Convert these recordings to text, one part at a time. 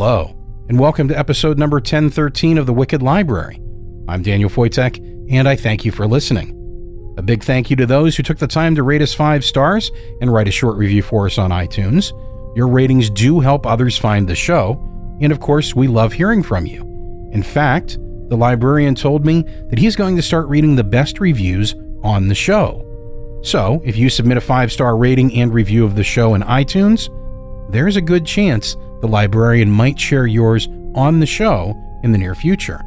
Hello, and welcome to episode number 1013 of The Wicked Library. I'm Daniel Foytik, and I thank you for listening. A big thank you to those who took the time to rate us five stars and write a short review for us on iTunes. Your ratings do help others find the show, and of course, we love hearing from you. In fact, the librarian told me that he's going to start reading the best reviews on the show. So, if you submit a five star rating and review of the show in iTunes, there's a good chance the librarian might share yours on the show in the near future.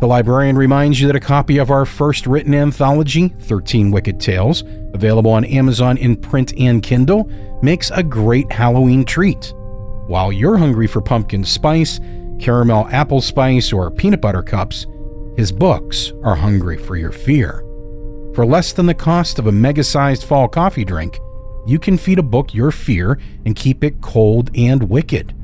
The librarian reminds you that a copy of our first written anthology, 13 Wicked Tales, available on Amazon in print and Kindle, makes a great Halloween treat. While you're hungry for pumpkin spice, caramel apple spice, or peanut butter cups, his books are hungry for your fear. For less than the cost of a mega sized fall coffee drink, you can feed a book your fear and keep it cold and wicked.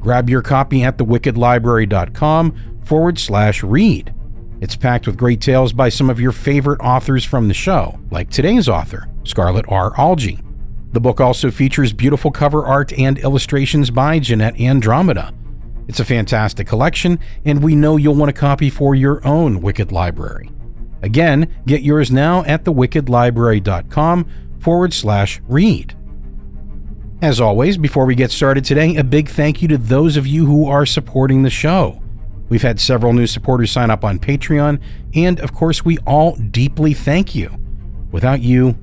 Grab your copy at thewickedlibrary.com forward slash read. It's packed with great tales by some of your favorite authors from the show, like today's author, Scarlett R. Algee. The book also features beautiful cover art and illustrations by Jeanette Andromeda. It's a fantastic collection, and we know you'll want a copy for your own Wicked Library. Again, get yours now at thewickedlibrary.com forward slash read. As always, before we get started today, a big thank you to those of you who are supporting the show. We've had several new supporters sign up on Patreon, and of course, we all deeply thank you. Without you,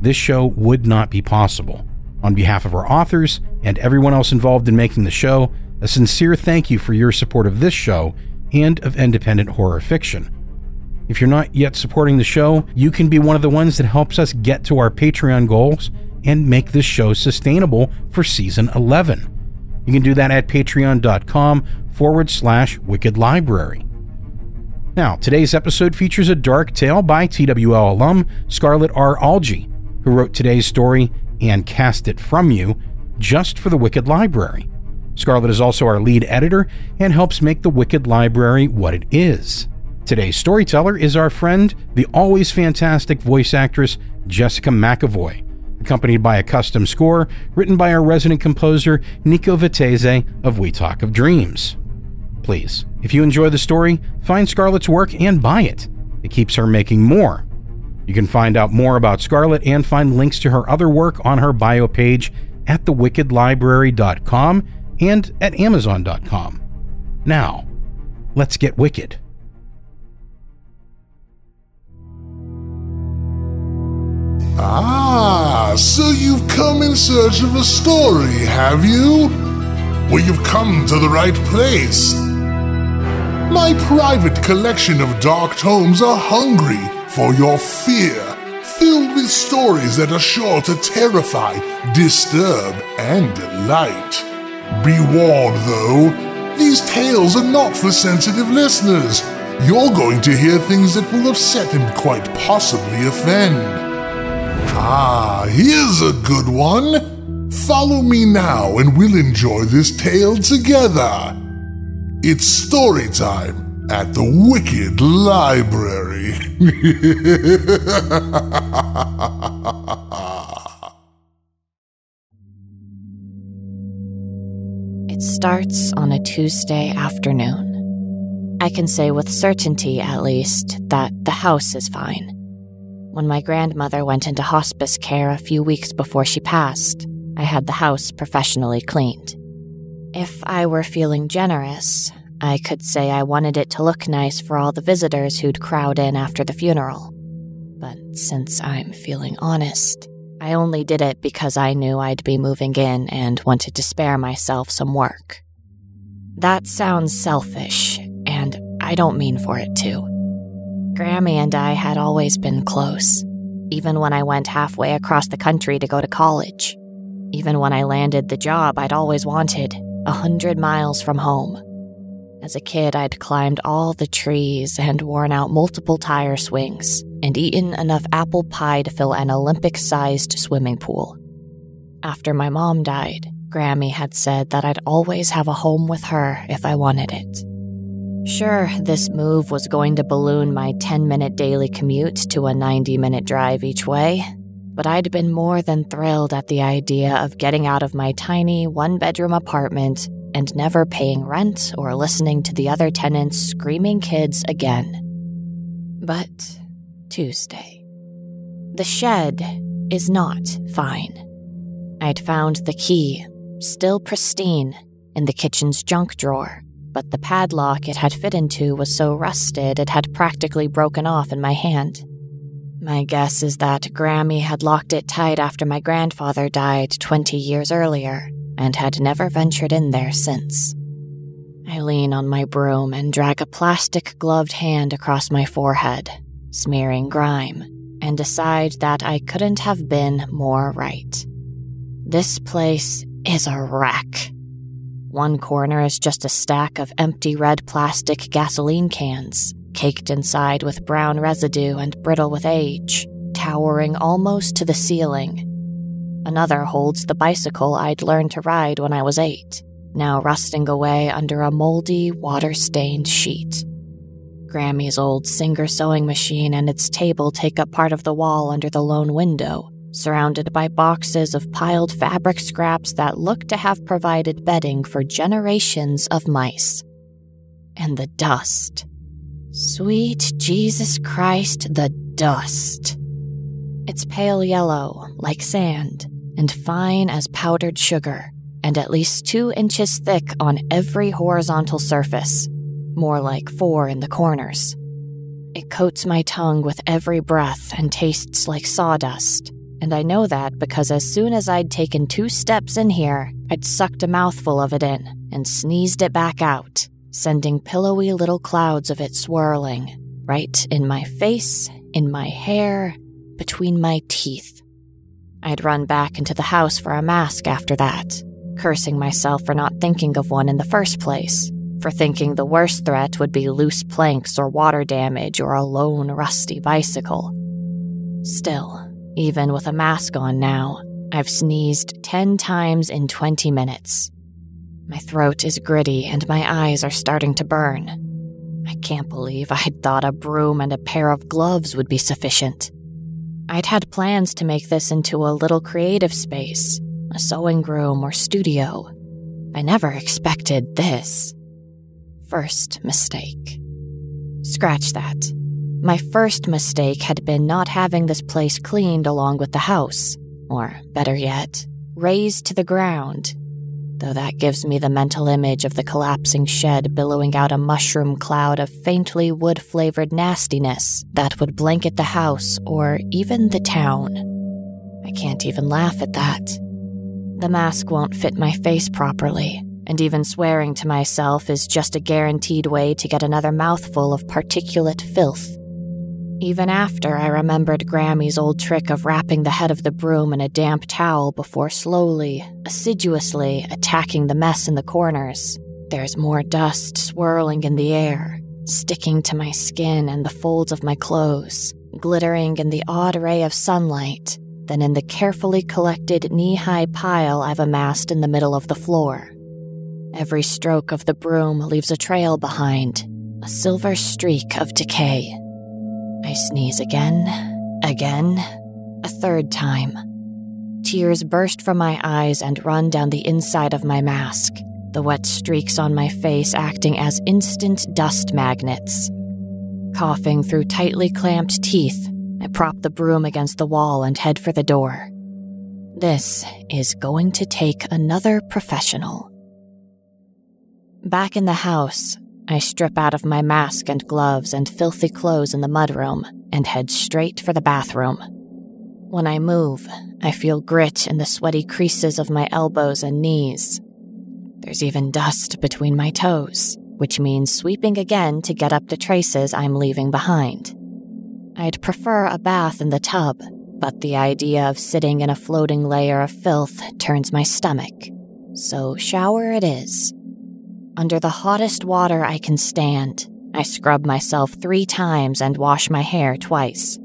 this show would not be possible. On behalf of our authors and everyone else involved in making the show, a sincere thank you for your support of this show and of independent horror fiction. If you're not yet supporting the show, you can be one of the ones that helps us get to our Patreon goals and make this show sustainable for season 11. You can do that at patreon.com forward slash wicked library. Now, today's episode features a dark tale by TWL alum Scarlett R. Algee, who wrote today's story and cast it from you just for the Wicked Library. Scarlett is also our lead editor and helps make the Wicked Library what it is. Today's storyteller is our friend, the always fantastic voice actress Jessica McEvoy, accompanied by a custom score written by our resident composer Nico Vettese of We Talk of Dreams. Please, if you enjoy the story, find Scarlett's work and buy it. It keeps her making more. You can find out more about Scarlett and find links to her other work on her bio page at thewickedlibrary.com and at amazon.com. Now, let's get wicked. Ah, so you've come in search of a story, have you? Well, you've come to the right place. My private collection of dark tomes are hungry for your fear, filled with stories that are sure to terrify, disturb, and delight. Be warned, though, these tales are not for sensitive listeners. You're going to hear things that will upset and quite possibly offend. Ah, here's a good one. Follow me now and we'll enjoy this tale together. It's story time at the Wicked Library. It starts on a Tuesday afternoon. I can say with certainty, at least, that the house is fine. When my grandmother went into hospice care a few weeks before she passed, I had the house professionally cleaned. If I were feeling generous, I could say I wanted it to look nice for all the visitors who'd crowd in after the funeral. But since I'm feeling honest, I only did it because I knew I'd be moving in and wanted to spare myself some work. That sounds selfish, and I don't mean for it to. Grammy and I had always been close, even when I went halfway across the country to go to college. even when I landed the job I'd always wanted, a hundred miles from home. As a kid, I'd climbed all the trees and worn out multiple tire swings and eaten enough apple pie to fill an Olympic sized swimming pool. After my mom died, Grammy had said that I'd always have a home with her if I wanted it. Sure, this move was going to balloon my 10 minute daily commute to a 90 minute drive each way, but I'd been more than thrilled at the idea of getting out of my tiny one bedroom apartment and never paying rent or listening to the other tenants screaming kids again. But Tuesday. The shed is not fine. I'd found the key, still pristine, in the kitchen's junk drawer but the padlock it had fit into was so rusted it had practically broken off in my hand. My guess is that Grammy had locked it tight after my grandfather died 20 years earlier and had never ventured in there since. I lean on my broom and drag a plastic gloved hand across my forehead, smearing grime, and decide that I couldn't have been more right. This place is a wreck. One corner is just a stack of empty red plastic gasoline cans, caked inside with brown residue and brittle with age, towering almost to the ceiling. Another holds the bicycle I'd learned to ride when I was eight, now rusting away under a moldy, water stained sheet. Grammy's old Singer sewing machine and its table take up part of the wall under the lone window, surrounded by boxes of piled fabric scraps that look to have provided bedding for generations of mice. And the dust. Sweet Jesus Christ, the dust. It's pale yellow, like sand, and fine as powdered sugar, and at least two inches thick on every horizontal surface, more like four in the corners. It coats my tongue with every breath and tastes like sawdust, and I know that because as soon as I'd taken two steps in here, I'd sucked a mouthful of it in and sneezed it back out, sending pillowy little clouds of it swirling, right in my face, in my hair, between my teeth. I'd run back into the house for a mask after that, cursing myself for not thinking of one in the first place, for thinking the worst threat would be loose planks or water damage or a lone rusty bicycle. Still, even with a mask on now, I've sneezed 10 times in 20 minutes. My throat is gritty and my eyes are starting to burn. I can't believe I'd thought a broom and a pair of gloves would be sufficient. I'd had plans to make this into a little creative space, a sewing room or studio. I never expected this. First mistake. Scratch that. My first mistake had been not having this place cleaned along with the house, or better yet, razed to the ground. Though that gives me the mental image of the collapsing shed billowing out a mushroom cloud of faintly wood flavored nastiness that would blanket the house or even the town. I can't even laugh at that. The mask won't fit my face properly, and even swearing to myself is just a guaranteed way to get another mouthful of particulate filth. Even after I remembered Grammy's old trick of wrapping the head of the broom in a damp towel before slowly, assiduously attacking the mess in the corners, there's more dust swirling in the air, sticking to my skin and the folds of my clothes, glittering in the odd ray of sunlight than in the carefully collected knee high pile I've amassed in the middle of the floor. Every stroke of the broom leaves a trail behind, a silver streak of decay. I sneeze again, again, a third time. Tears burst from my eyes and run down the inside of my mask, the wet streaks on my face acting as instant dust magnets. Coughing through tightly clamped teeth, I prop the broom against the wall and head for the door. This is going to take another professional. Back in the house, I strip out of my mask and gloves and filthy clothes in the mudroom and head straight for the bathroom. When I move, I feel grit in the sweaty creases of my elbows and knees. There's even dust between my toes, which means sweeping again to get up the traces I'm leaving behind. I'd prefer a bath in the tub, but the idea of sitting in a floating layer of filth turns my stomach. So, shower it is. Under the hottest water I can stand, I scrub myself three times and wash my hair twice.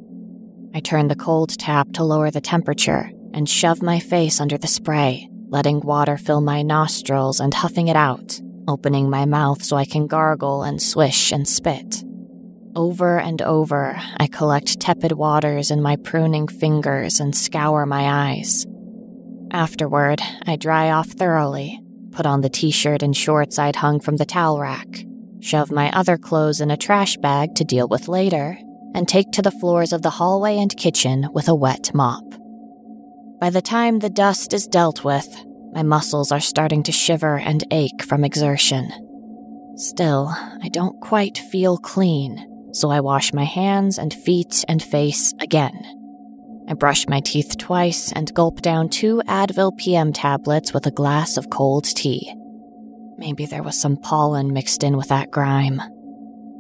I turn the cold tap to lower the temperature and shove my face under the spray, letting water fill my nostrils and huffing it out, opening my mouth so I can gargle and swish and spit. Over and over, I collect tepid waters in my pruning fingers and scour my eyes. Afterward, I dry off thoroughly, put on the t shirt and shorts I'd hung from the towel rack, shove my other clothes in a trash bag to deal with later, and take to the floors of the hallway and kitchen with a wet mop. By the time the dust is dealt with, my muscles are starting to shiver and ache from exertion. Still, I don't quite feel clean, so I wash my hands and feet and face again. I brush my teeth twice and gulp down two Advil PM tablets with a glass of cold tea. Maybe there was some pollen mixed in with that grime.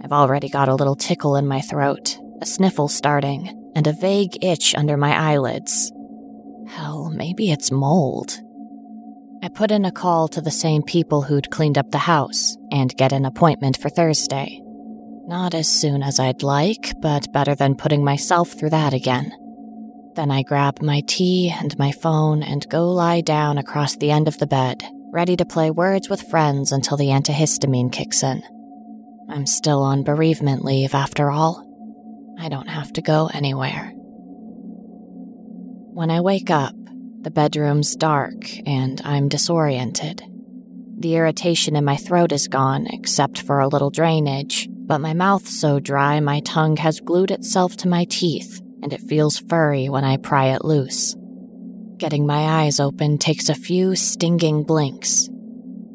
I've already got a little tickle in my throat, a sniffle starting, and a vague itch under my eyelids. Hell, maybe it's mold. I put in a call to the same people who'd cleaned up the house and get an appointment for Thursday. Not as soon as I'd like, but better than putting myself through that again. Then I grab my tea and my phone and go lie down across the end of the bed, ready to play words with friends until the antihistamine kicks in. I'm still on bereavement leave after all. I don't have to go anywhere. When I wake up, the bedroom's dark and I'm disoriented. The irritation in my throat is gone, except for a little drainage, but my mouth's so dry my tongue has glued itself to my teeth, and it feels furry when I pry it loose. Getting my eyes open takes a few stinging blinks.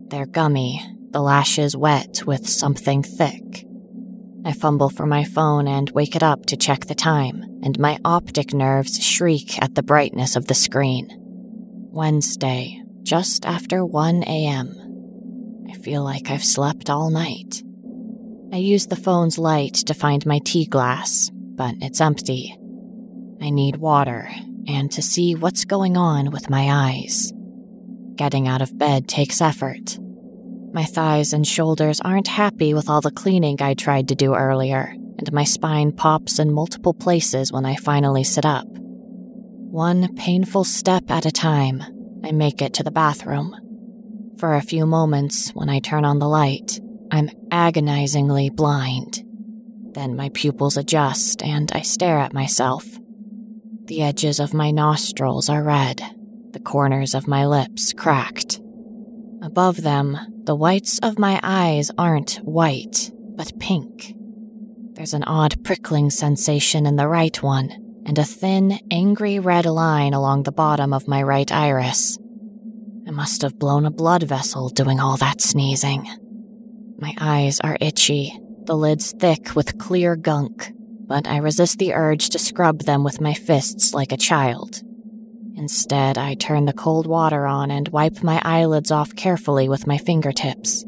They're gummy, the lashes wet with something thick. I fumble for my phone and wake it up to check the time, and my optic nerves shriek at the brightness of the screen. Wednesday, just after 1 a.m. I feel like I've slept all night. I use the phone's light to find my tea glass, but it's empty. I need water and to see what's going on with my eyes. Getting out of bed takes effort. My thighs and shoulders aren't happy with all the cleaning I tried to do earlier, and my spine pops in multiple places when I finally sit up. One painful step at a time, I make it to the bathroom. For a few moments, when I turn on the light, I'm agonizingly blind. Then my pupils adjust and I stare at myself. The edges of my nostrils are red, the corners of my lips cracked. Above them, the whites of my eyes aren't white, but pink. There's an odd prickling sensation in the right one, and a thin, angry red line along the bottom of my right iris. I must have blown a blood vessel doing all that sneezing. My eyes are itchy, the lids thick with clear gunk, but I resist the urge to scrub them with my fists like a child. Instead, I turn the cold water on and wipe my eyelids off carefully with my fingertips.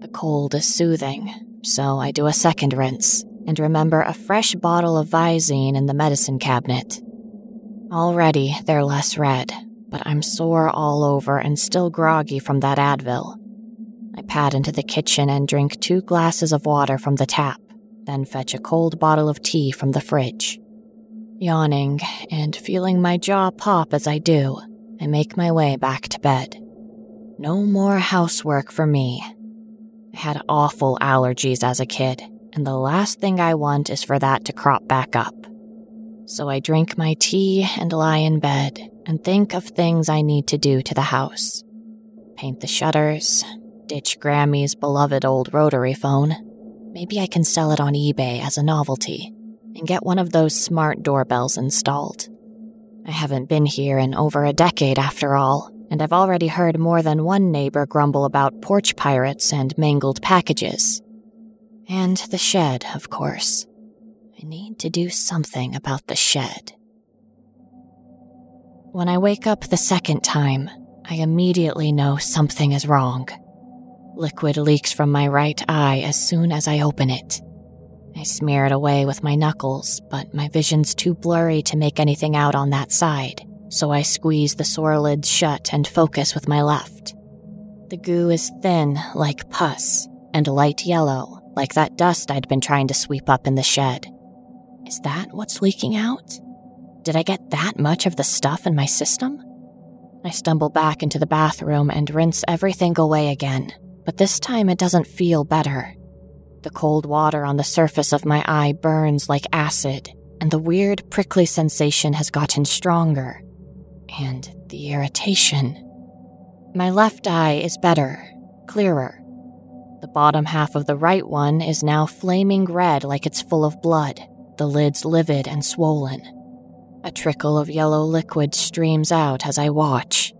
The cold is soothing, so I do a second rinse and remember a fresh bottle of Visine in the medicine cabinet. Already, they're less red, but I'm sore all over and still groggy from that Advil. I pad into the kitchen and drink two glasses of water from the tap, then fetch a cold bottle of tea from the fridge. Yawning and feeling my jaw pop as I do, I make my way back to bed. No more housework for me. I had awful allergies as a kid, and the last thing I want is for that to crop back up. So I drink my tea and lie in bed and think of things I need to do to the house. Paint the shutters, ditch Grammy's beloved old rotary phone. Maybe I can sell it on eBay as a novelty and get one of those smart doorbells installed. I haven't been here in over a decade after all, and I've already heard more than one neighbor grumble about porch pirates and mangled packages. And the shed, of course. I need to do something about the shed. When I wake up the second time, I immediately know something is wrong. Liquid leaks from my right eye as soon as I open it. I smear it away with my knuckles, but my vision's too blurry to make anything out on that side, so I squeeze the sore lids shut and focus with my left. The goo is thin, like pus, and light yellow, like that dust I'd been trying to sweep up in the shed. Is that what's leaking out? Did I get that much of the stuff in my system? I stumble back into the bathroom and rinse everything away again, but this time it doesn't feel better. The cold water on the surface of my eye burns like acid, and the weird prickly sensation has gotten stronger. And the irritation. My left eye is better, clearer. The bottom half of the right one is now flaming red like it's full of blood, the lids livid and swollen. A trickle of yellow liquid streams out as I watch.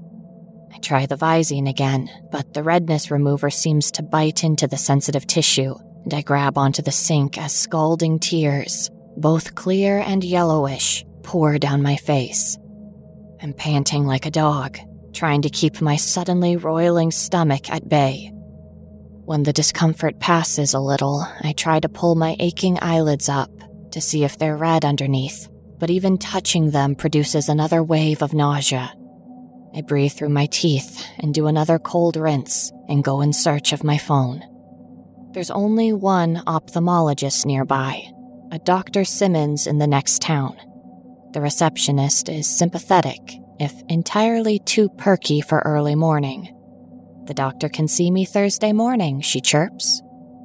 I try the Visine again, but the redness remover seems to bite into the sensitive tissue, and I grab onto the sink as scalding tears, both clear and yellowish, pour down my face. I'm panting like a dog, trying to keep my suddenly roiling stomach at bay. When the discomfort passes a little, I try to pull my aching eyelids up to see if they're red underneath, but even touching them produces another wave of nausea. I breathe through my teeth and do another cold rinse and go in search of my phone. There's only one ophthalmologist nearby, a Dr. Simmons in the next town. The receptionist is sympathetic, if entirely too perky for early morning. The doctor can see me Thursday morning, she chirps.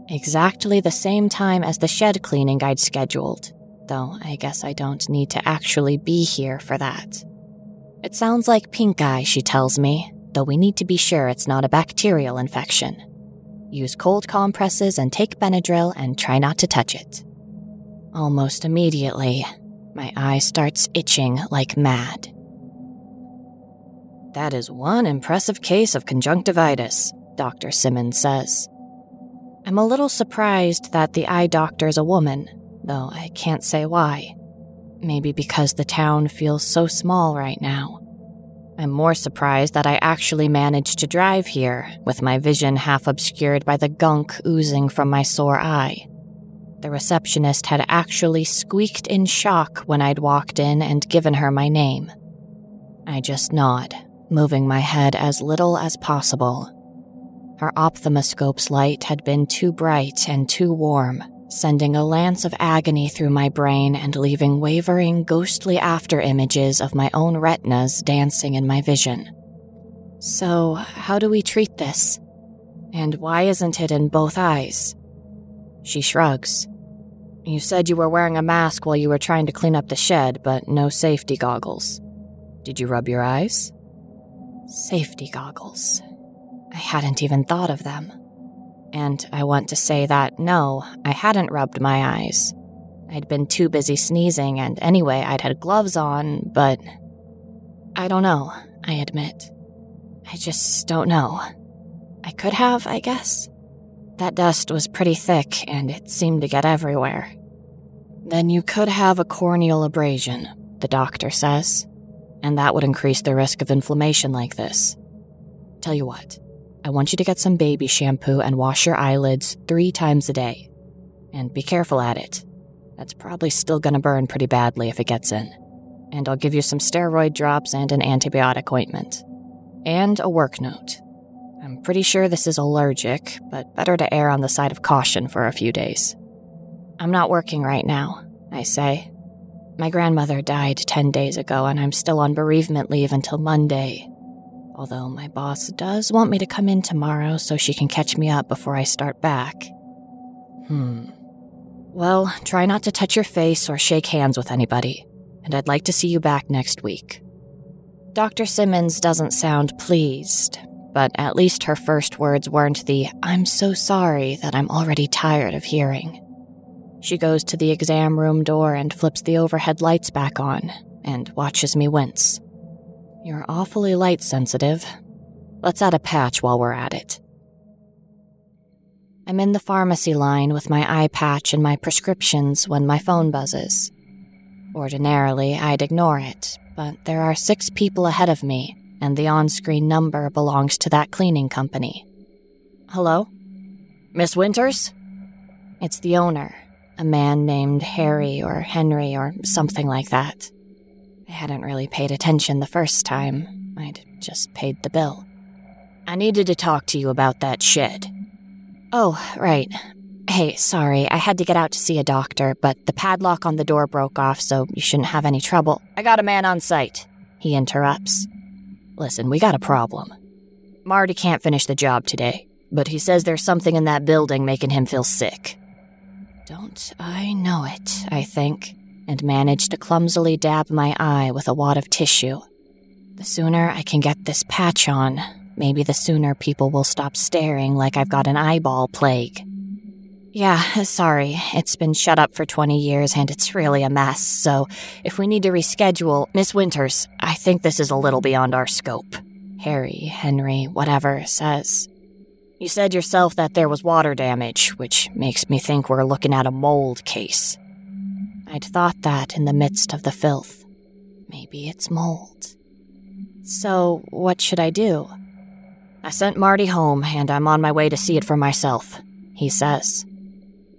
Exactly the same time as the shed cleaning I'd scheduled, though I guess I don't need to actually be here for that. It sounds like pink eye, she tells me, though we need to be sure it's not a bacterial infection. Use cold compresses and take Benadryl and try not to touch it. Almost immediately, my eye starts itching like mad. That is one impressive case of conjunctivitis, Dr. Simmons says. I'm a little surprised that the eye doctor's a woman, though I can't say why. Maybe because the town feels so small right now. I'm more surprised that I actually managed to drive here, with my vision half obscured by the gunk oozing from my sore eye. The receptionist had actually squeaked in shock when I'd walked in and given her my name. I just nod, moving my head as little as possible. Her ophthalmoscope's light had been too bright and too warm, sending a lance of agony through my brain and leaving wavering, ghostly after images of my own retinas dancing in my vision. So, how do we treat this? And why isn't it in both eyes? She shrugs. You said you were wearing a mask while you were trying to clean up the shed, but no safety goggles. Did you rub your eyes? Safety goggles. I hadn't even thought of them. And I want to say that no, I hadn't rubbed my eyes. I'd been too busy sneezing, and anyway, I'd had gloves on, but. I don't know, I admit. I just don't know. I could have, I guess. That dust was pretty thick, and it seemed to get everywhere. Then you could have a corneal abrasion, the doctor says and that would increase the risk of inflammation like this. Tell you what, I want you to get some baby shampoo and wash your eyelids three times a day. And be careful at it. That's probably still gonna burn pretty badly if it gets in. And I'll give you some steroid drops and an antibiotic ointment. And a work note. I'm pretty sure this is allergic, but better to err on the side of caution for a few days. I'm not working right now, I say, my grandmother died 10 days ago, and I'm still on bereavement leave until Monday. Although my boss does want me to come in tomorrow so she can catch me up before I start back. Hmm. Well, try not to touch your face or shake hands with anybody, and I'd like to see you back next week. Dr. Simmons doesn't sound pleased, but at least her first words weren't the I'm so sorry that I'm already tired of hearing. She goes to the exam room door and flips the overhead lights back on and watches me wince. You're awfully light sensitive. Let's add a patch while we're at it. I'm in the pharmacy line with my eye patch and my prescriptions when my phone buzzes. Ordinarily, I'd ignore it, but there are six people ahead of me, and the on screen number belongs to that cleaning company. Hello? Miss Winters? It's the owner, A man named Harry or Henry or something like that. I hadn't really paid attention the first time. I'd just paid the bill. I needed to talk to you about that shed. Oh, right. Hey, sorry, I had to get out to see a doctor, but the padlock on the door broke off, so you shouldn't have any trouble. I got a man on site, he interrupts. Listen, we got a problem. Marty can't finish the job today, but he says there's something in that building making him feel sick. Don't I know it, I think, and manage to clumsily dab my eye with a wad of tissue. The sooner I can get this patch on, maybe the sooner people will stop staring like I've got an eyeball plague. Yeah, sorry. It's been shut up for 20 years and it's really a mess. So, if we need to reschedule, Miss Winters, I think this is a little beyond our scope. Harry, Henry, whatever, says. You said yourself that there was water damage, which makes me think we're looking at a mold case. I'd thought that in the midst of the filth. Maybe it's mold. So, what should I do? I sent Marty home, and I'm on my way to see it for myself, he says.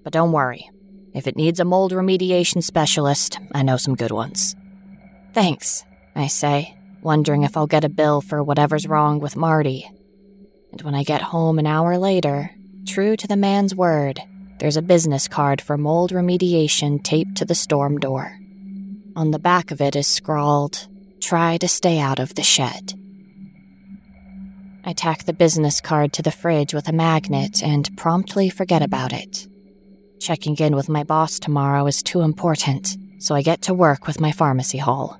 But don't worry. If it needs a mold remediation specialist, I know some good ones. Thanks, I say, wondering if I'll get a bill for whatever's wrong with Marty. And when I get home an hour later, true to the man's word, there's a business card for mold remediation taped to the storm door. On the back of it is scrawled, Try to stay out of the shed. I tack the business card to the fridge with a magnet and promptly forget about it. Checking in with my boss tomorrow is too important, so I get to work with my pharmacy haul.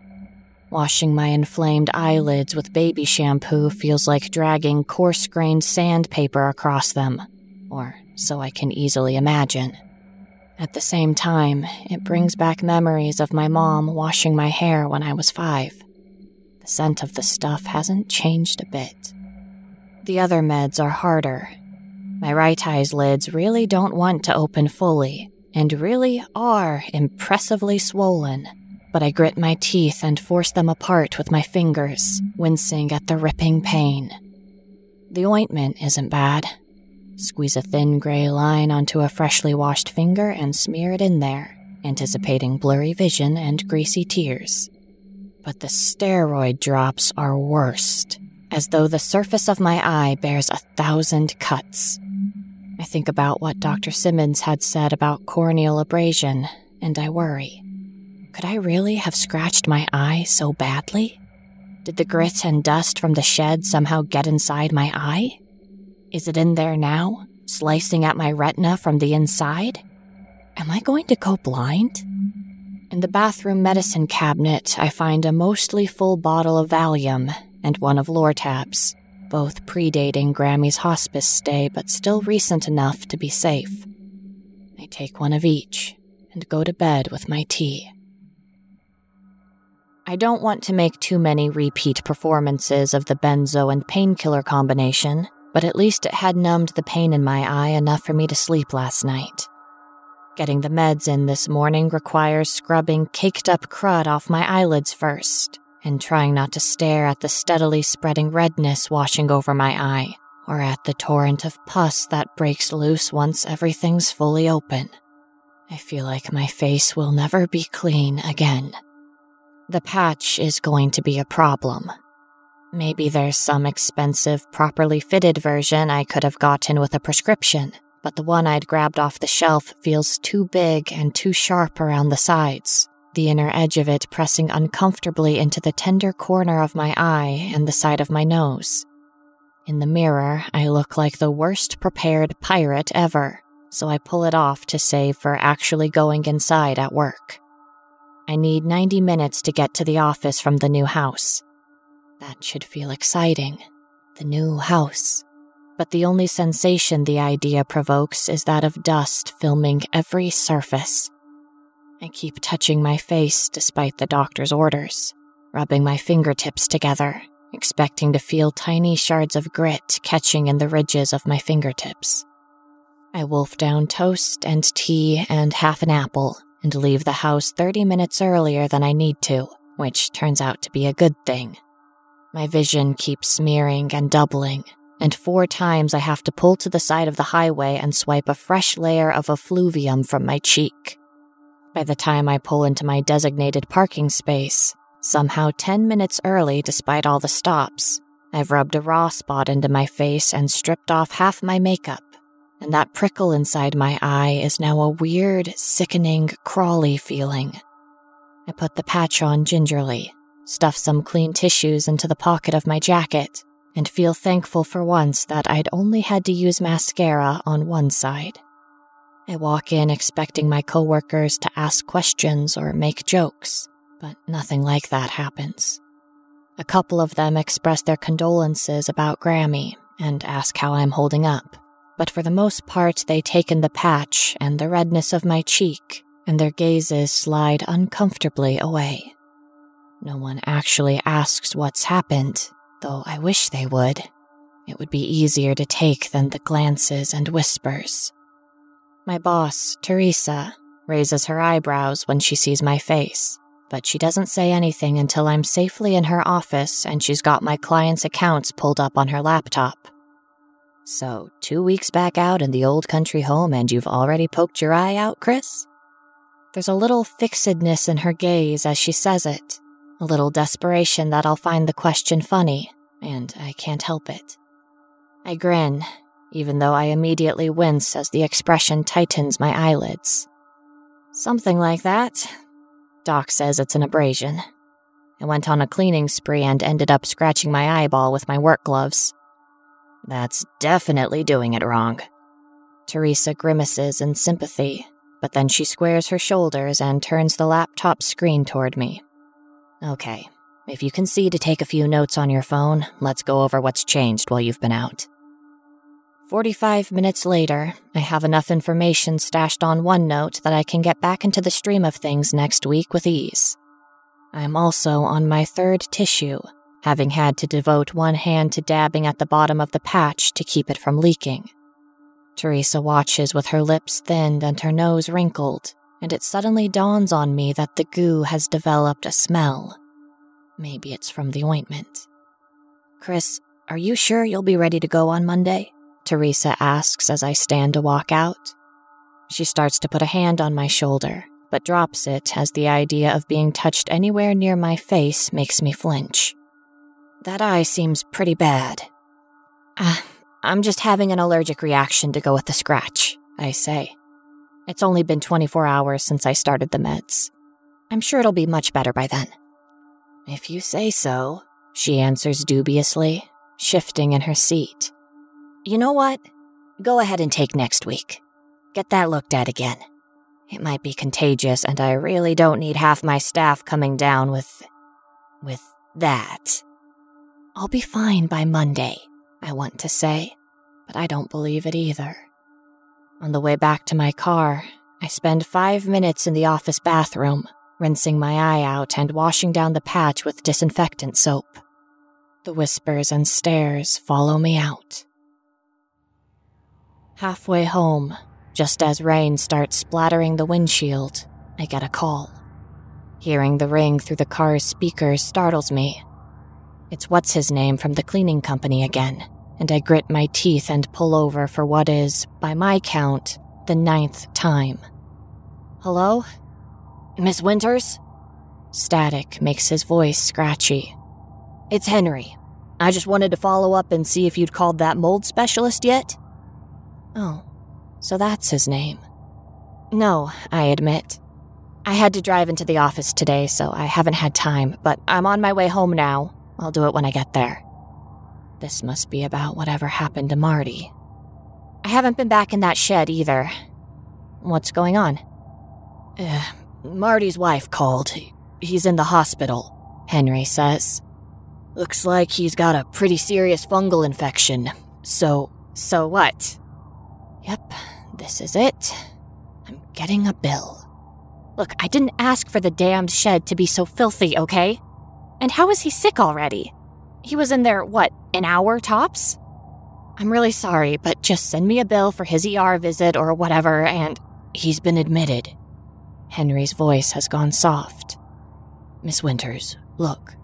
Washing my inflamed eyelids with baby shampoo feels like dragging coarse grained sandpaper across them, or so I can easily imagine. At the same time, it brings back memories of my mom washing my hair when I was five. The scent of the stuff hasn't changed a bit. The other meds are harder, my right eye's lids really don't want to open fully, and really are impressively swollen. But I grit my teeth and force them apart with my fingers, wincing at the ripping pain. The ointment isn't bad. Squeeze a thin gray line onto a freshly washed finger and smear it in there, anticipating blurry vision and greasy tears. But the steroid drops are worst, as though the surface of my eye bears a thousand cuts. I think about what Dr. Simmons had said about corneal abrasion, and I worry. Could I really have scratched my eye so badly? Did the grit and dust from the shed somehow get inside my eye? Is it in there now, slicing at my retina from the inside? Am I going to go blind? In the bathroom medicine cabinet, I find a mostly full bottle of Valium and one of Lortabs both predating Grammy's hospice stay but still recent enough to be safe. I take one of each and go to bed with my tea. I don't want to make too many repeat performances of the benzo and painkiller combination, but at least it had numbed the pain in my eye enough for me to sleep last night. Getting the meds in this morning requires scrubbing caked up crud off my eyelids first, and trying not to stare at the steadily spreading redness washing over my eye, or at the torrent of pus that breaks loose once everything's fully open. I feel like my face will never be clean again. The patch is going to be a problem. Maybe there's some expensive, properly fitted version I could have gotten with a prescription, but the one I'd grabbed off the shelf feels too big and too sharp around the sides the inner edge of it pressing uncomfortably into the tender corner of my eye and the side of my nose. In the mirror, I look like the worst prepared pirate ever, so I pull it off to save for actually going inside at work. I need 90 minutes to get to the office from the new house. That should feel exciting. The new house. But the only sensation the idea provokes is that of dust filming every surface. I keep touching my face despite the doctor's orders, rubbing my fingertips together, expecting to feel tiny shards of grit catching in the ridges of my fingertips. I wolf down toast and tea and half an apple and leave the house 30 minutes earlier than I need to, which turns out to be a good thing. My vision keeps smearing and doubling, and four times I have to pull to the side of the highway and swipe a fresh layer of effluvium from my cheek. By the time I pull into my designated parking space, somehow 10 minutes early despite all the stops, I've rubbed a raw spot into my face and stripped off half my makeup, and that prickle inside my eye is now a weird, sickening, crawly feeling. I put the patch on gingerly, stuff some clean tissues into the pocket of my jacket, and feel thankful for once that I'd only had to use mascara on one side. I walk in expecting my coworkers to ask questions or make jokes, but nothing like that happens. A couple of them express their condolences about Grammy and ask how I'm holding up, but for the most part, they take in the patch and the redness of my cheek, and their gazes slide uncomfortably away. No one actually asks what's happened, though I wish they would. It would be easier to take than the glances and whispers. My boss, Teresa, raises her eyebrows when she sees my face, but she doesn't say anything until I'm safely in her office and she's got my client's accounts pulled up on her laptop. So, two weeks back out in the old country home and you've already poked your eye out, Kris? There's a little fixedness in her gaze as she says it, a little desperation that I'll find the question funny, and I can't help it. I grin, even though I immediately wince as the expression tightens my eyelids. Something like that. Doc says it's an abrasion. I went on a cleaning spree and ended up scratching my eyeball with my work gloves. That's definitely doing it wrong. Teresa grimaces in sympathy, but then she squares her shoulders and turns the laptop screen toward me. Okay, if you can see to take a few notes on your phone, let's go over what's changed while you've been out. 45 minutes later, I have enough information stashed on OneNote that I can get back into the stream of things next week with ease. I'm also on my third tissue, having had to devote one hand to dabbing at the bottom of the patch to keep it from leaking. Teresa watches with her lips thinned and her nose wrinkled, and it suddenly dawns on me that the goo has developed a smell. Maybe it's from the ointment. Kris, are you sure you'll be ready to go on Monday? Teresa asks as I stand to walk out. She starts to put a hand on my shoulder, but drops it as the idea of being touched anywhere near my face makes me flinch. That eye seems pretty bad. Uh, I'm just having an allergic reaction to go with the scratch, I say. It's only been 24 hours since I started the meds. I'm sure it'll be much better by then. If you say so, she answers dubiously, shifting in her seat. You know what? Go ahead and take next week. Get that looked at again. It might be contagious, and I really don't need half my staff coming down with. with that. I'll be fine by Monday, I want to say, but I don't believe it either. On the way back to my car, I spend five minutes in the office bathroom, rinsing my eye out and washing down the patch with disinfectant soap. The whispers and stares follow me out. Halfway home, just as rain starts splattering the windshield, I get a call. Hearing the ring through the car's speakers startles me. It's what's his name from the cleaning company again, and I grit my teeth and pull over for what is, by my count, the ninth time. Hello? Miss Winters? Static makes his voice scratchy. It's Henry. I just wanted to follow up and see if you'd called that mold specialist yet. Oh, so that's his name. No, I admit. I had to drive into the office today, so I haven't had time, but I'm on my way home now. I'll do it when I get there. This must be about whatever happened to Marty. I haven't been back in that shed either. What's going on? Uh, Marty's wife called. He's in the hospital, Henry says. Looks like he's got a pretty serious fungal infection. So, so what? Yep, this is it. I'm getting a bill. Look, I didn't ask for the damned shed to be so filthy, okay? And how is he sick already? He was in there, what, an hour tops? I'm really sorry, but just send me a bill for his ER visit or whatever, and he's been admitted. Henry's voice has gone soft. Miss Winters, look,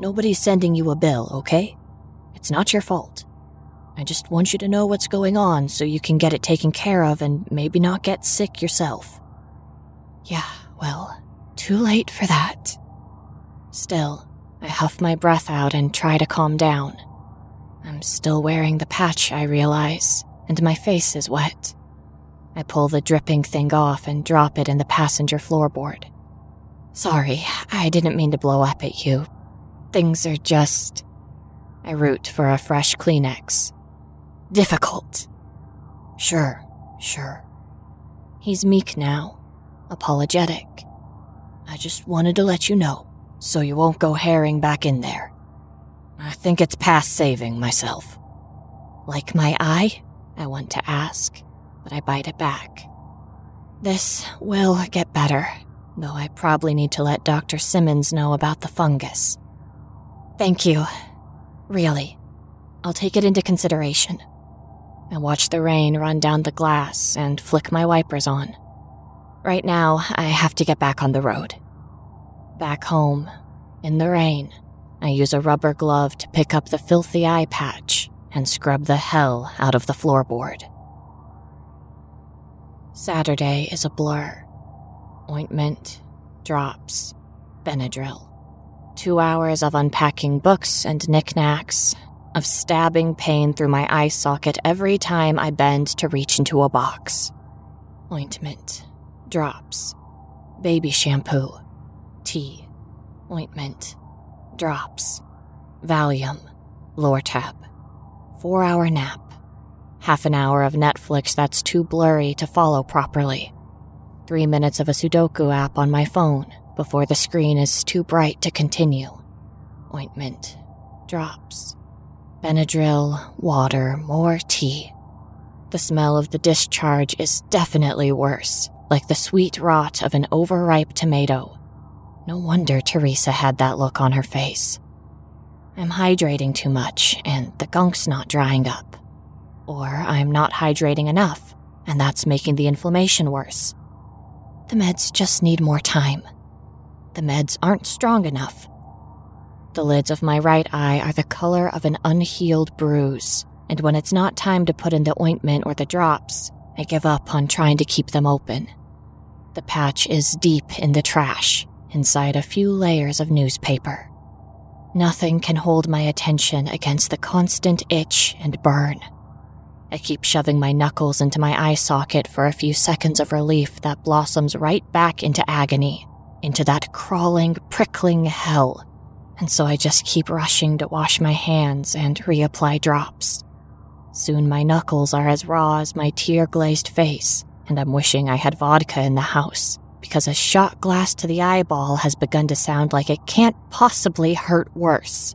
nobody's sending you a bill, okay? It's not your fault. I just want you to know what's going on so you can get it taken care of and maybe not get sick yourself. Yeah, well, too late for that. Still, I huff my breath out and try to calm down. I'm still wearing the patch, I realize, and my face is wet. I pull the dripping thing off and drop it in the passenger floorboard. Sorry, I didn't mean to blow up at you. Things are just. I root for a fresh Kleenex. Difficult. Sure, sure. He's meek now, apologetic. I just wanted to let you know, so you won't go herring back in there. I think it's past saving myself. Like my eye? I want to ask, but I bite it back. This will get better, though I probably need to let Dr. Simmons know about the fungus. Thank you. Really. I'll take it into consideration. I watch the rain run down the glass and flick my wipers on. Right now, I have to get back on the road. Back home, in the rain, I use a rubber glove to pick up the filthy eye patch and scrub the hell out of the floorboard. Saturday is a blur. Ointment, drops, Benadryl. Two hours of unpacking books and knickknacks, of stabbing pain through my eye socket every time I bend to reach into a box. Ointment, drops, baby shampoo, tea, ointment, drops, Valium, Lortab, four hour nap, half an hour of Netflix that's too blurry to follow properly, three minutes of a Sudoku app on my phone before the screen is too bright to continue, ointment, drops, Benadryl, water, more tea. The smell of the discharge is definitely worse, like the sweet rot of an overripe tomato. No wonder Teresa had that look on her face. I'm hydrating too much, and the gunk's not drying up. Or I'm not hydrating enough, and that's making the inflammation worse. The meds just need more time. The meds aren't strong enough. The lids of my right eye are the color of an unhealed bruise, and when it's not time to put in the ointment or the drops, I give up on trying to keep them open. The patch is deep in the trash, inside a few layers of newspaper. Nothing can hold my attention against the constant itch and burn. I keep shoving my knuckles into my eye socket for a few seconds of relief that blossoms right back into agony, into that crawling, prickling hell. And so I just keep rushing to wash my hands and reapply drops. Soon my knuckles are as raw as my tear glazed face, and I'm wishing I had vodka in the house because a shot glass to the eyeball has begun to sound like it can't possibly hurt worse.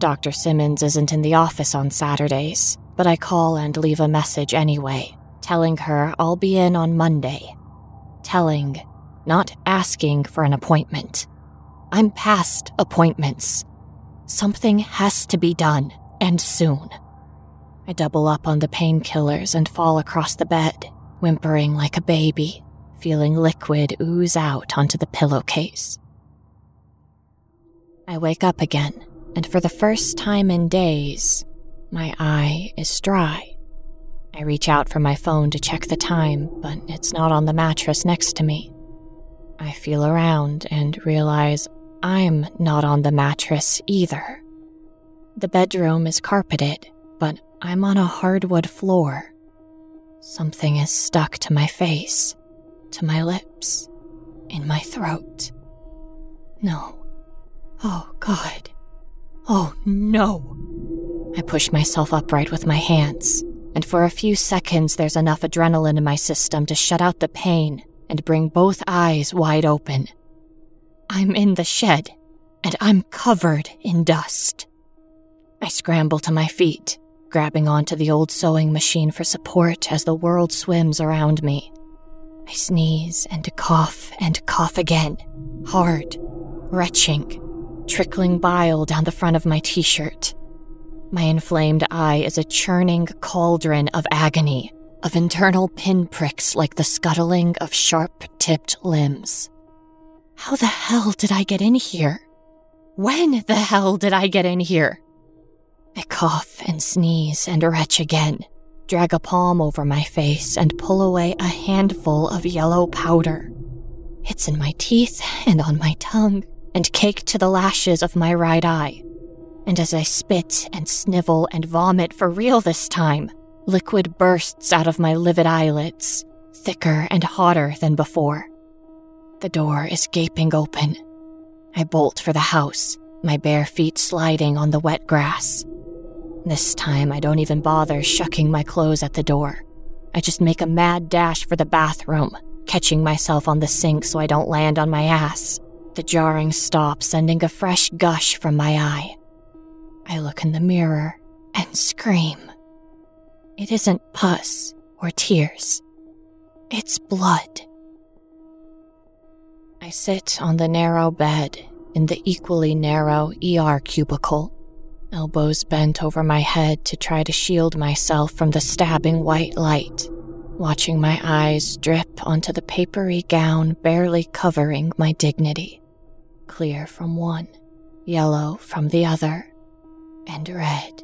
Dr. Simmons isn't in the office on Saturdays, but I call and leave a message anyway, telling her I'll be in on Monday. Telling, not asking for an appointment. I'm past appointments. Something has to be done, and soon. I double up on the painkillers and fall across the bed, whimpering like a baby feeling liquid ooze out onto the pillowcase. I wake up again, and for the first time in days, my eye is dry. I reach out for my phone to check the time, but it's not on the mattress next to me. I feel around and realize I'm not on the mattress either. The bedroom is carpeted, but I'm on a hardwood floor. Something is stuck to my face to my lips, in my throat. No. Oh, God. Oh, no. I push myself upright with my hands, and for a few seconds there's enough adrenaline in my system to shut out the pain and bring both eyes wide open. I'm in the shed, and I'm covered in dust. I scramble to my feet, grabbing onto the old sewing machine for support as the world swims around me. I sneeze and cough and cough again, hard, retching, trickling bile down the front of my t shirt. My inflamed eye is a churning cauldron of agony, of internal pinpricks like the scuttling of sharp tipped limbs. How the hell did I get in here? When the hell did I get in here? I cough and sneeze and retch again, drag a palm over my face, and pull away a handful of yellow powder. It's in my teeth and on my tongue, and caked to the lashes of my right eye. And as I spit and snivel and vomit for real this time, liquid bursts out of my livid eyelids, thicker and hotter than before. The door is gaping open. I bolt for the house, my bare feet sliding on the wet grass. This time, I don't even bother shucking my clothes at the door. I just make a mad dash for the bathroom, catching myself on the sink so I don't land on my ass. The jarring stop sending a fresh gush from my eye. I look in the mirror and scream. It isn't pus or tears, it's blood. I sit on the narrow bed in the equally narrow ER cubicle, elbows bent over my head to try to shield myself from the stabbing white light, watching my eyes drip onto the papery gown barely covering my dignity. Clear from one, yellow from the other, and red.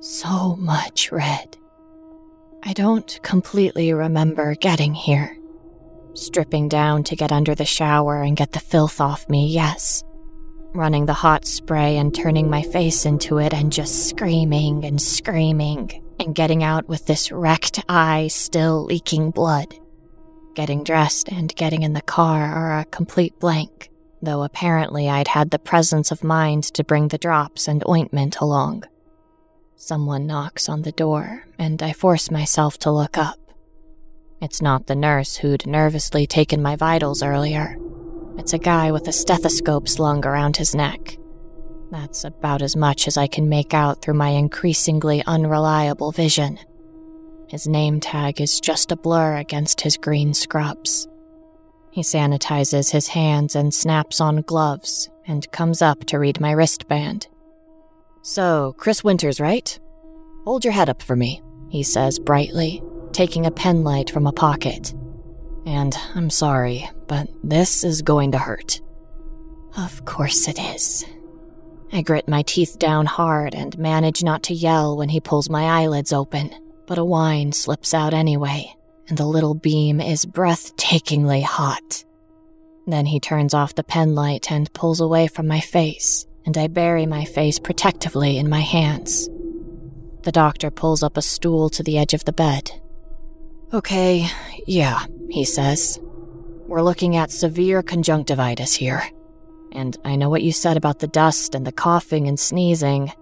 So much red. I don't completely remember getting here. Stripping down to get under the shower and get the filth off me, yes. Running the hot spray and turning my face into it and just screaming and screaming and getting out with this wrecked eye still leaking blood. Getting dressed and getting in the car are a complete blank, though apparently I'd had the presence of mind to bring the drops and ointment along. Someone knocks on the door, and I force myself to look up. It's not the nurse who'd nervously taken my vitals earlier. It's a guy with a stethoscope slung around his neck. That's about as much as I can make out through my increasingly unreliable vision. His name tag is just a blur against his green scrubs. He sanitizes his hands and snaps on gloves and comes up to read my wristband. So, Kris Winters, right? Hold your head up for me, he says brightly taking a penlight from a pocket. And I'm sorry, but this is going to hurt. Of course it is. I grit my teeth down hard and manage not to yell when he pulls my eyelids open, but a whine slips out anyway, and the little beam is breathtakingly hot. Then he turns off the penlight and pulls away from my face, and I bury my face protectively in my hands. The doctor pulls up a stool to the edge of the bed Okay, yeah, he says. We're looking at severe conjunctivitis here. And I know what you said about the dust and the coughing and sneezing.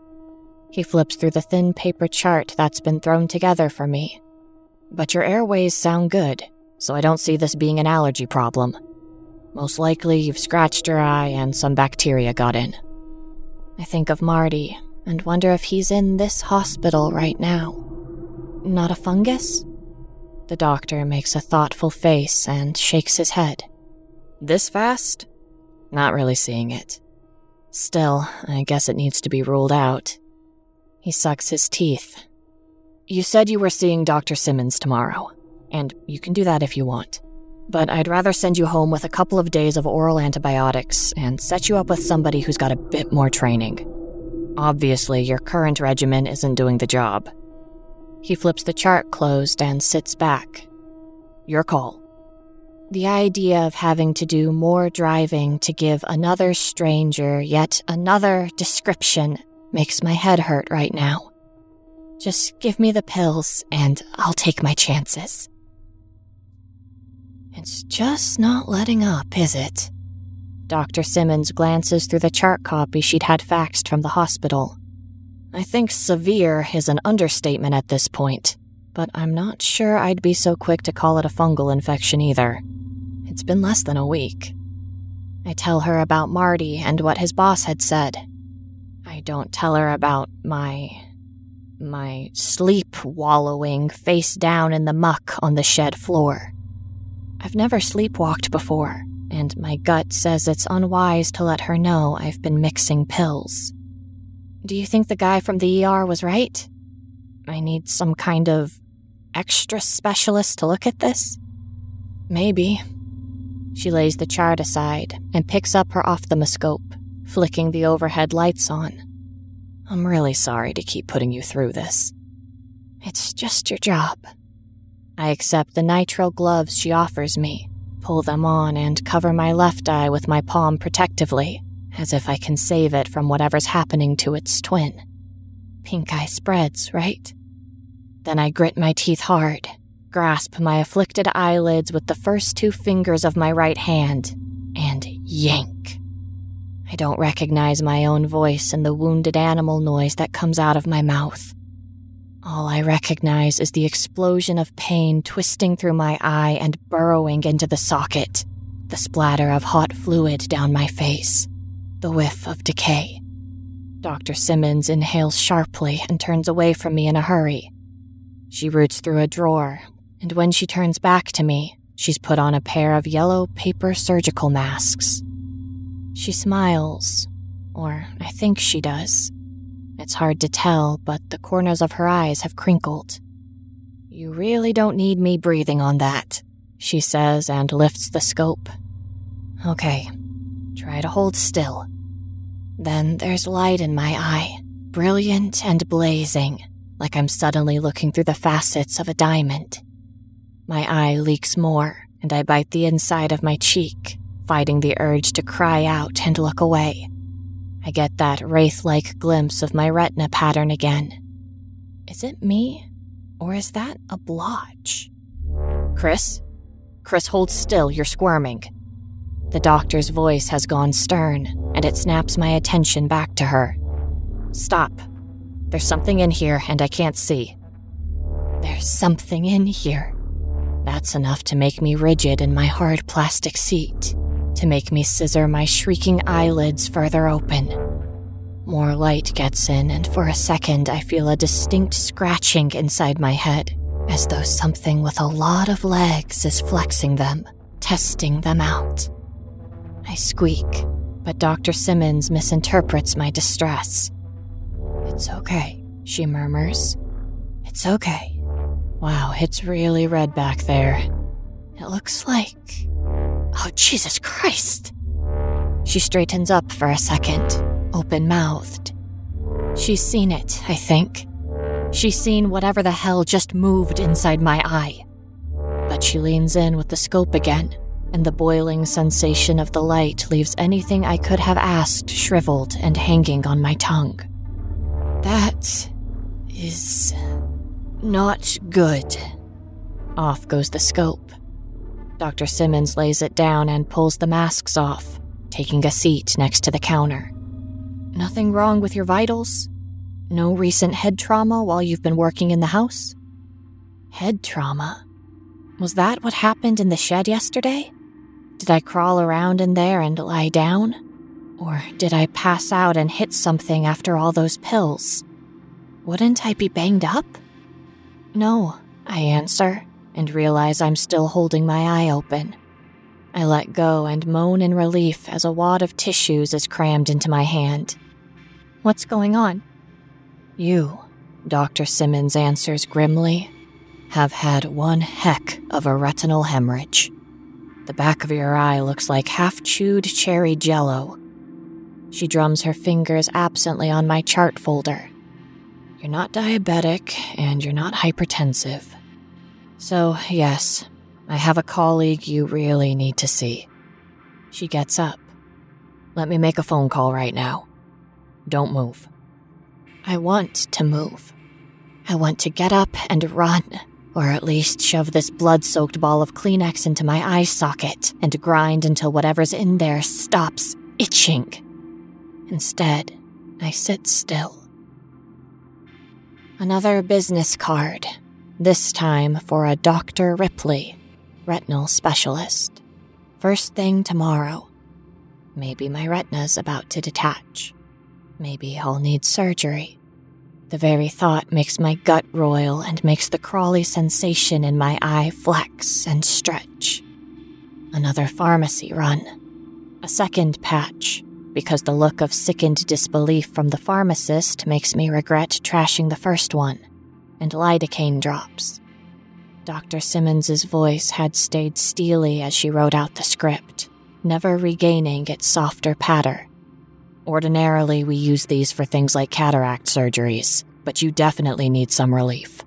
He flips through the thin paper chart that's been thrown together for me. But your airways sound good, so I don't see this being an allergy problem. Most likely you've scratched your eye and some bacteria got in. I think of Marty and wonder if he's in this hospital right now. Not a fungus? The doctor makes a thoughtful face and shakes his head. This fast? Not really seeing it. Still, I guess it needs to be ruled out. He sucks his teeth. You said you were seeing Dr. Simmons tomorrow, and you can do that if you want. But I'd rather send you home with a couple of days of oral antibiotics and set you up with somebody who's got a bit more training. Obviously, your current regimen isn't doing the job, he flips the chart closed and sits back. Your call. The idea of having to do more driving to give another stranger yet another description makes my head hurt right now. Just give me the pills and I'll take my chances. It's just not letting up, is it? Dr. Simmons glances through the chart copy she'd had faxed from the hospital. I think severe is an understatement at this point, but I'm not sure I'd be so quick to call it a fungal infection either. It's been less than a week. I tell her about Marty and what his boss had said. I don't tell her about my. my sleep wallowing face down in the muck on the shed floor. I've never sleepwalked before, and my gut says it's unwise to let her know I've been mixing pills. Do you think the guy from the ER was right? I need some kind of extra specialist to look at this? Maybe. She lays the chart aside and picks up her ophthalmoscope, flicking the overhead lights on. I'm really sorry to keep putting you through this. It's just your job. I accept the nitrile gloves she offers me, pull them on, and cover my left eye with my palm protectively, as if I can save it from whatever's happening to its twin. Pink eye spreads, right? Then I grit my teeth hard, grasp my afflicted eyelids with the first two fingers of my right hand, and yank. I don't recognize my own voice and the wounded animal noise that comes out of my mouth. All I recognize is the explosion of pain twisting through my eye and burrowing into the socket, the splatter of hot fluid down my face, the whiff of decay. Dr. Simmons inhales sharply and turns away from me in a hurry. She roots through a drawer, and when she turns back to me, she's put on a pair of yellow paper surgical masks. She smiles, or I think she does. It's hard to tell, but the corners of her eyes have crinkled. You really don't need me breathing on that, she says and lifts the scope. Okay, try to hold still. Then there's light in my eye, brilliant and blazing, like I'm suddenly looking through the facets of a diamond. My eye leaks more, and I bite the inside of my cheek, fighting the urge to cry out and look away. I get that wraith like glimpse of my retina pattern again. Is it me? Or is that a blotch? Kris? Kris, hold still, you're squirming. The doctor's voice has gone stern, and it snaps my attention back to her. Stop. There's something in here, and I can't see. There's something in here. That's enough to make me rigid in my hard plastic seat to make me scissor my shrieking eyelids further open. More light gets in, and for a second I feel a distinct scratching inside my head, as though something with a lot of legs is flexing them, testing them out. I squeak, but Dr. Simmons misinterprets my distress. It's okay, she murmurs. It's okay. Wow, it's really red back there. It looks like Oh, Jesus Christ! She straightens up for a second, open mouthed. She's seen it, I think. She's seen whatever the hell just moved inside my eye. But she leans in with the scope again, and the boiling sensation of the light leaves anything I could have asked shriveled and hanging on my tongue. That is not good. Off goes the scope. Dr. Simmons lays it down and pulls the masks off, taking a seat next to the counter. Nothing wrong with your vitals? No recent head trauma while you've been working in the house? Head trauma? Was that what happened in the shed yesterday? Did I crawl around in there and lie down? Or did I pass out and hit something after all those pills? Wouldn't I be banged up? No, I answer and realize I'm still holding my eye open. I let go and moan in relief as a wad of tissues is crammed into my hand. What's going on? You, Dr. Simmons answers grimly, have had one heck of a retinal hemorrhage. The back of your eye looks like half chewed cherry jello. She drums her fingers absently on my chart folder. You're not diabetic and you're not hypertensive. So, yes, I have a colleague you really need to see. She gets up. Let me make a phone call right now. Don't move. I want to move. I want to get up and run, or at least shove this blood soaked ball of Kleenex into my eye socket and grind until whatever's in there stops itching. Instead, I sit still. Another business card this time for a Dr. Ripley, retinal specialist. First thing tomorrow. Maybe my retina's about to detach. Maybe I'll need surgery. The very thought makes my gut roil and makes the crawly sensation in my eye flex and stretch. Another pharmacy run. A second patch, because the look of sickened disbelief from the pharmacist makes me regret trashing the first one and lidocaine drops. Dr. Simmons's voice had stayed steely as she wrote out the script, never regaining its softer patter. Ordinarily, we use these for things like cataract surgeries, but you definitely need some relief.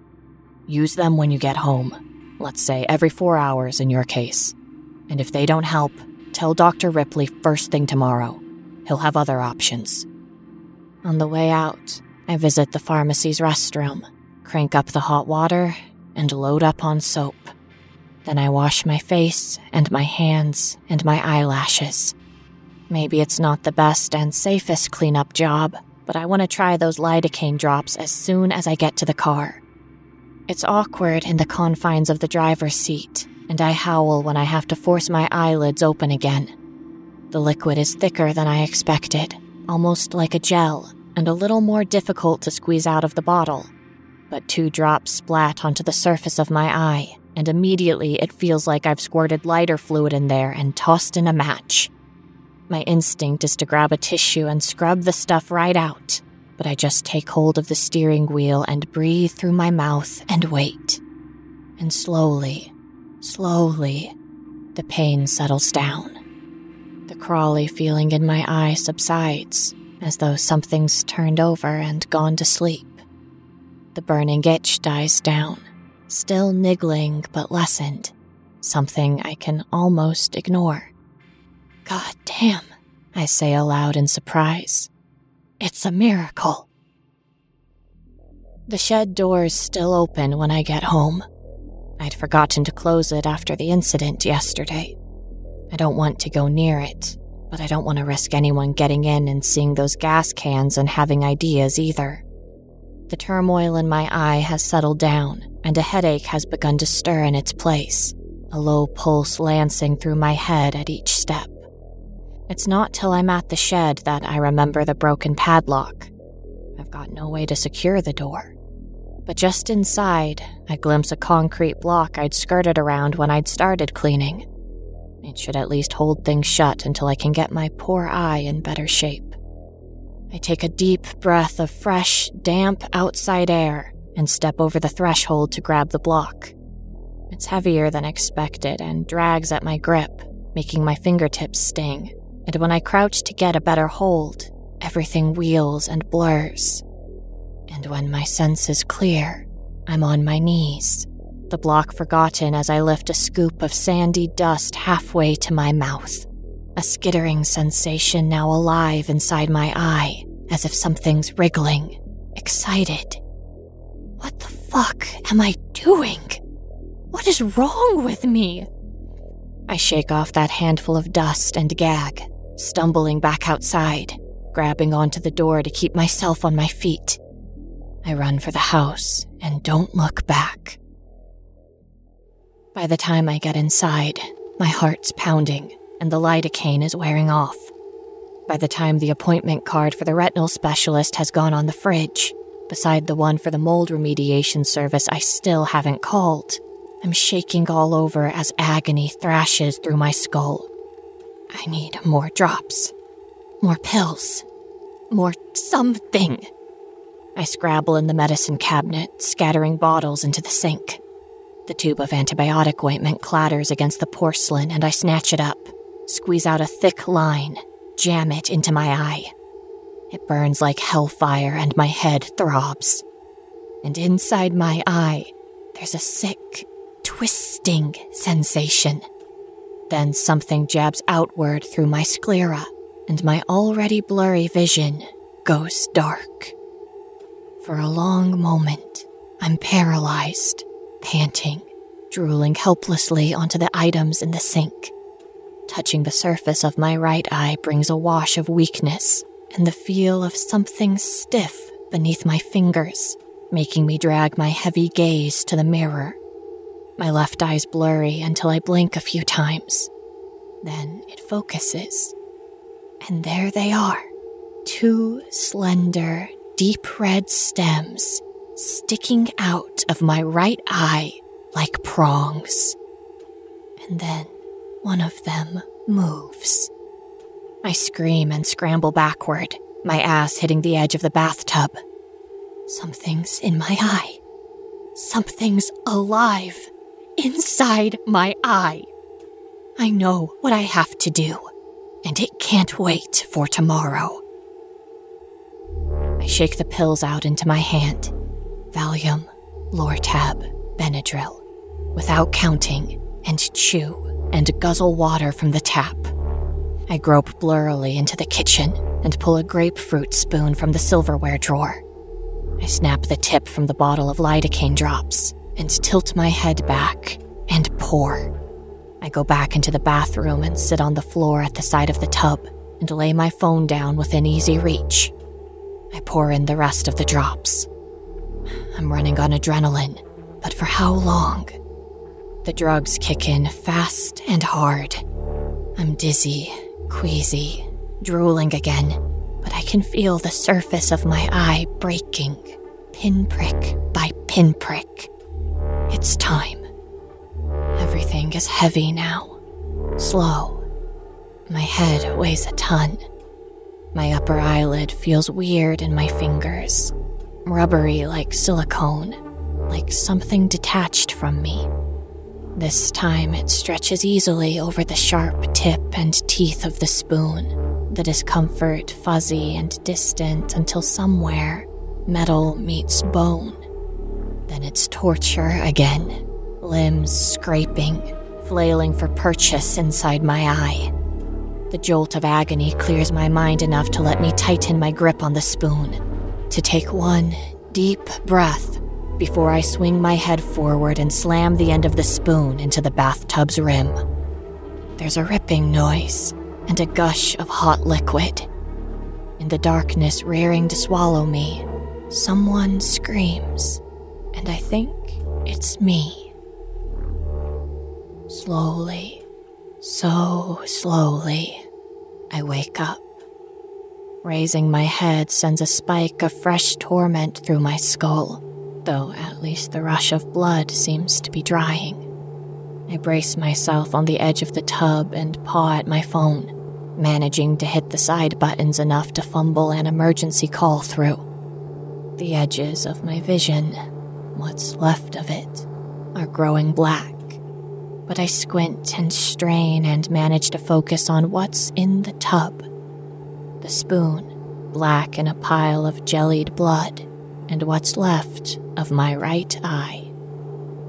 Use them when you get home, let's say every four hours in your case. And if they don't help, tell Dr. Ripley first thing tomorrow. He'll have other options. On the way out, I visit the pharmacy's restroom, crank up the hot water, and load up on soap. Then I wash my face and my hands and my eyelashes. Maybe it's not the best and safest cleanup job, but I want to try those lidocaine drops as soon as I get to the car. It's awkward in the confines of the driver's seat, and I howl when I have to force my eyelids open again. The liquid is thicker than I expected, almost like a gel, and a little more difficult to squeeze out of the bottle. But two drops splat onto the surface of my eye, and immediately it feels like I've squirted lighter fluid in there and tossed in a match. My instinct is to grab a tissue and scrub the stuff right out, but I just take hold of the steering wheel and breathe through my mouth and wait. And slowly, slowly, the pain settles down. The crawly feeling in my eye subsides, as though something's turned over and gone to sleep. The burning itch dies down, still niggling but lessened, something I can almost ignore. God damn, I say aloud in surprise. It's a miracle. The shed door is still open when I get home. I'd forgotten to close it after the incident yesterday. I don't want to go near it, but I don't want to risk anyone getting in and seeing those gas cans and having ideas either. The turmoil in my eye has settled down, and a headache has begun to stir in its place, a low pulse lancing through my head at each step. It's not till I'm at the shed that I remember the broken padlock. I've got no way to secure the door. But just inside, I glimpse a concrete block I'd skirted around when I'd started cleaning. It should at least hold things shut until I can get my poor eye in better shape. I take a deep breath of fresh, damp outside air and step over the threshold to grab the block. It's heavier than expected and drags at my grip, making my fingertips sting and when I crouch to get a better hold, everything wheels and blurs. And when my senses clear, I'm on my knees, the block forgotten as I lift a scoop of sandy dust halfway to my mouth. A skittering sensation now alive inside my eye, as if something's wriggling, excited. What the fuck am I doing? What is wrong with me? I shake off that handful of dust and gag, stumbling back outside, grabbing onto the door to keep myself on my feet. I run for the house and don't look back. By the time I get inside, my heart's pounding and the lidocaine is wearing off. By the time the appointment card for the retinal specialist has gone on the fridge, beside the one for the mold remediation service I still haven't called, I'm shaking all over as agony thrashes through my skull. I need more drops, more pills, more something. I scrabble in the medicine cabinet, scattering bottles into the sink. The tube of antibiotic ointment clatters against the porcelain, and I snatch it up, squeeze out a thick line, jam it into my eye. It burns like hellfire, and my head throbs. And inside my eye, there's a sick, twisting sensation. Then something jabs outward through my sclera, and my already blurry vision goes dark. For a long moment, I'm paralyzed, panting, drooling helplessly onto the items in the sink. Touching the surface of my right eye brings a wash of weakness and the feel of something stiff beneath my fingers, making me drag my heavy gaze to the mirror. My left eye's blurry until I blink a few times. Then it focuses. And there they are two slender, deep red stems sticking out of my right eye like prongs. And then one of them moves. I scream and scramble backward, my ass hitting the edge of the bathtub. Something's in my eye. Something's alive inside my eye. I know what I have to do, and it can't wait for tomorrow. I shake the pills out into my hand Valium, Lortab, Benadryl, without counting, and chew and guzzle water from the tap. I grope blurrily into the kitchen and pull a grapefruit spoon from the silverware drawer. I snap the tip from the bottle of lidocaine drops and tilt my head back and pour. I go back into the bathroom and sit on the floor at the side of the tub and lay my phone down within easy reach. I pour in the rest of the drops. I'm running on adrenaline, but for how long? The drugs kick in fast and hard. I'm dizzy, queasy, drooling again, but I can feel the surface of my eye breaking, pinprick by pinprick. It's time. Everything is heavy now, slow. My head weighs a ton. My upper eyelid feels weird in my fingers, rubbery like silicone, like something detached from me. This time it stretches easily over the sharp tip and teeth of the spoon, the discomfort fuzzy and distant until somewhere metal meets bone. Then it's torture again, limbs scraping, flailing for purchase inside my eye. The jolt of agony clears my mind enough to let me tighten my grip on the spoon, to take one deep breath before I swing my head forward and slam the end of the spoon into the bathtub's rim. There's a ripping noise and a gush of hot liquid. In the darkness rearing to swallow me, someone screams, and I think it's me. Slowly, so slowly, I wake up. Raising my head sends a spike of fresh torment through my skull though at least the rush of blood seems to be drying. I brace myself on the edge of the tub and paw at my phone, managing to hit the side buttons enough to fumble an emergency call through. The edges of my vision, what's left of it, are growing black, but I squint and strain and manage to focus on what's in the tub. The spoon, black in a pile of jellied blood and what's left of my right eye.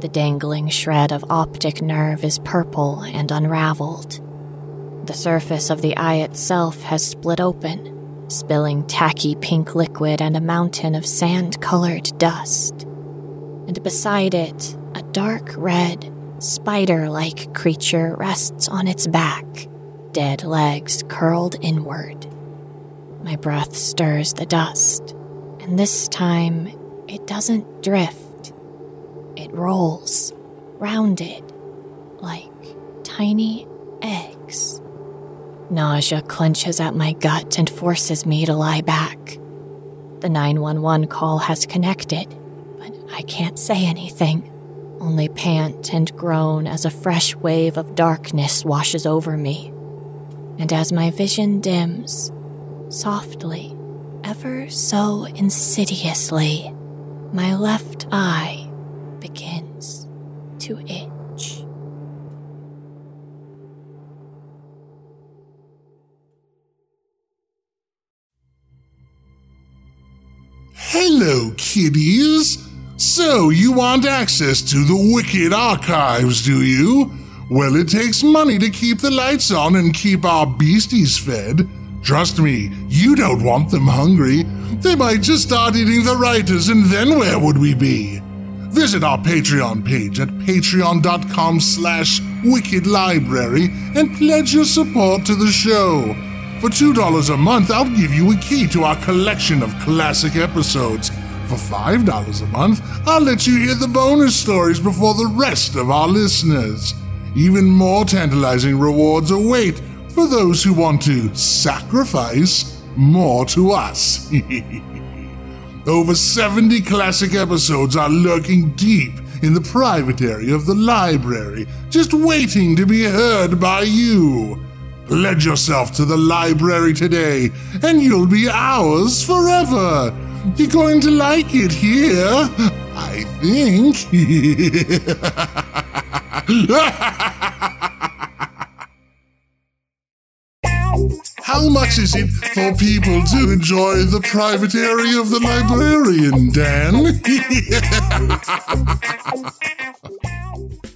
The dangling shred of optic nerve is purple and unraveled. The surface of the eye itself has split open, spilling tacky pink liquid and a mountain of sand colored dust. And beside it, a dark red, spider like creature rests on its back, dead legs curled inward. My breath stirs the dust and this time it doesn't drift, it rolls, rounded, like tiny eggs. Nausea clenches at my gut and forces me to lie back. The 911 call has connected, I can't say anything, only pant and groan as a fresh wave of darkness washes over me. And as my vision dims, softly, ever so insidiously, my left eye begins to itch. Hello, kiddies! So, you want access to the Wicked Archives, do you? Well, it takes money to keep the lights on and keep our beasties fed. Trust me, you don't want them hungry. They might just start eating the writers, and then where would we be? Visit our Patreon page at patreon.com slash wickedlibrary and pledge your support to the show. For $2 a month, I'll give you a key to our collection of classic episodes. For $5 a month, I'll let you hear the bonus stories before the rest of our listeners. Even more tantalizing rewards await for those who want to sacrifice more to us. Over 70 classic episodes are lurking deep in the private area of the library, just waiting to be heard by you. Pledge yourself to the library today, and you'll be ours forever. You're going to like it here, I think. How much is it for people to enjoy the private area of the librarian, Dan?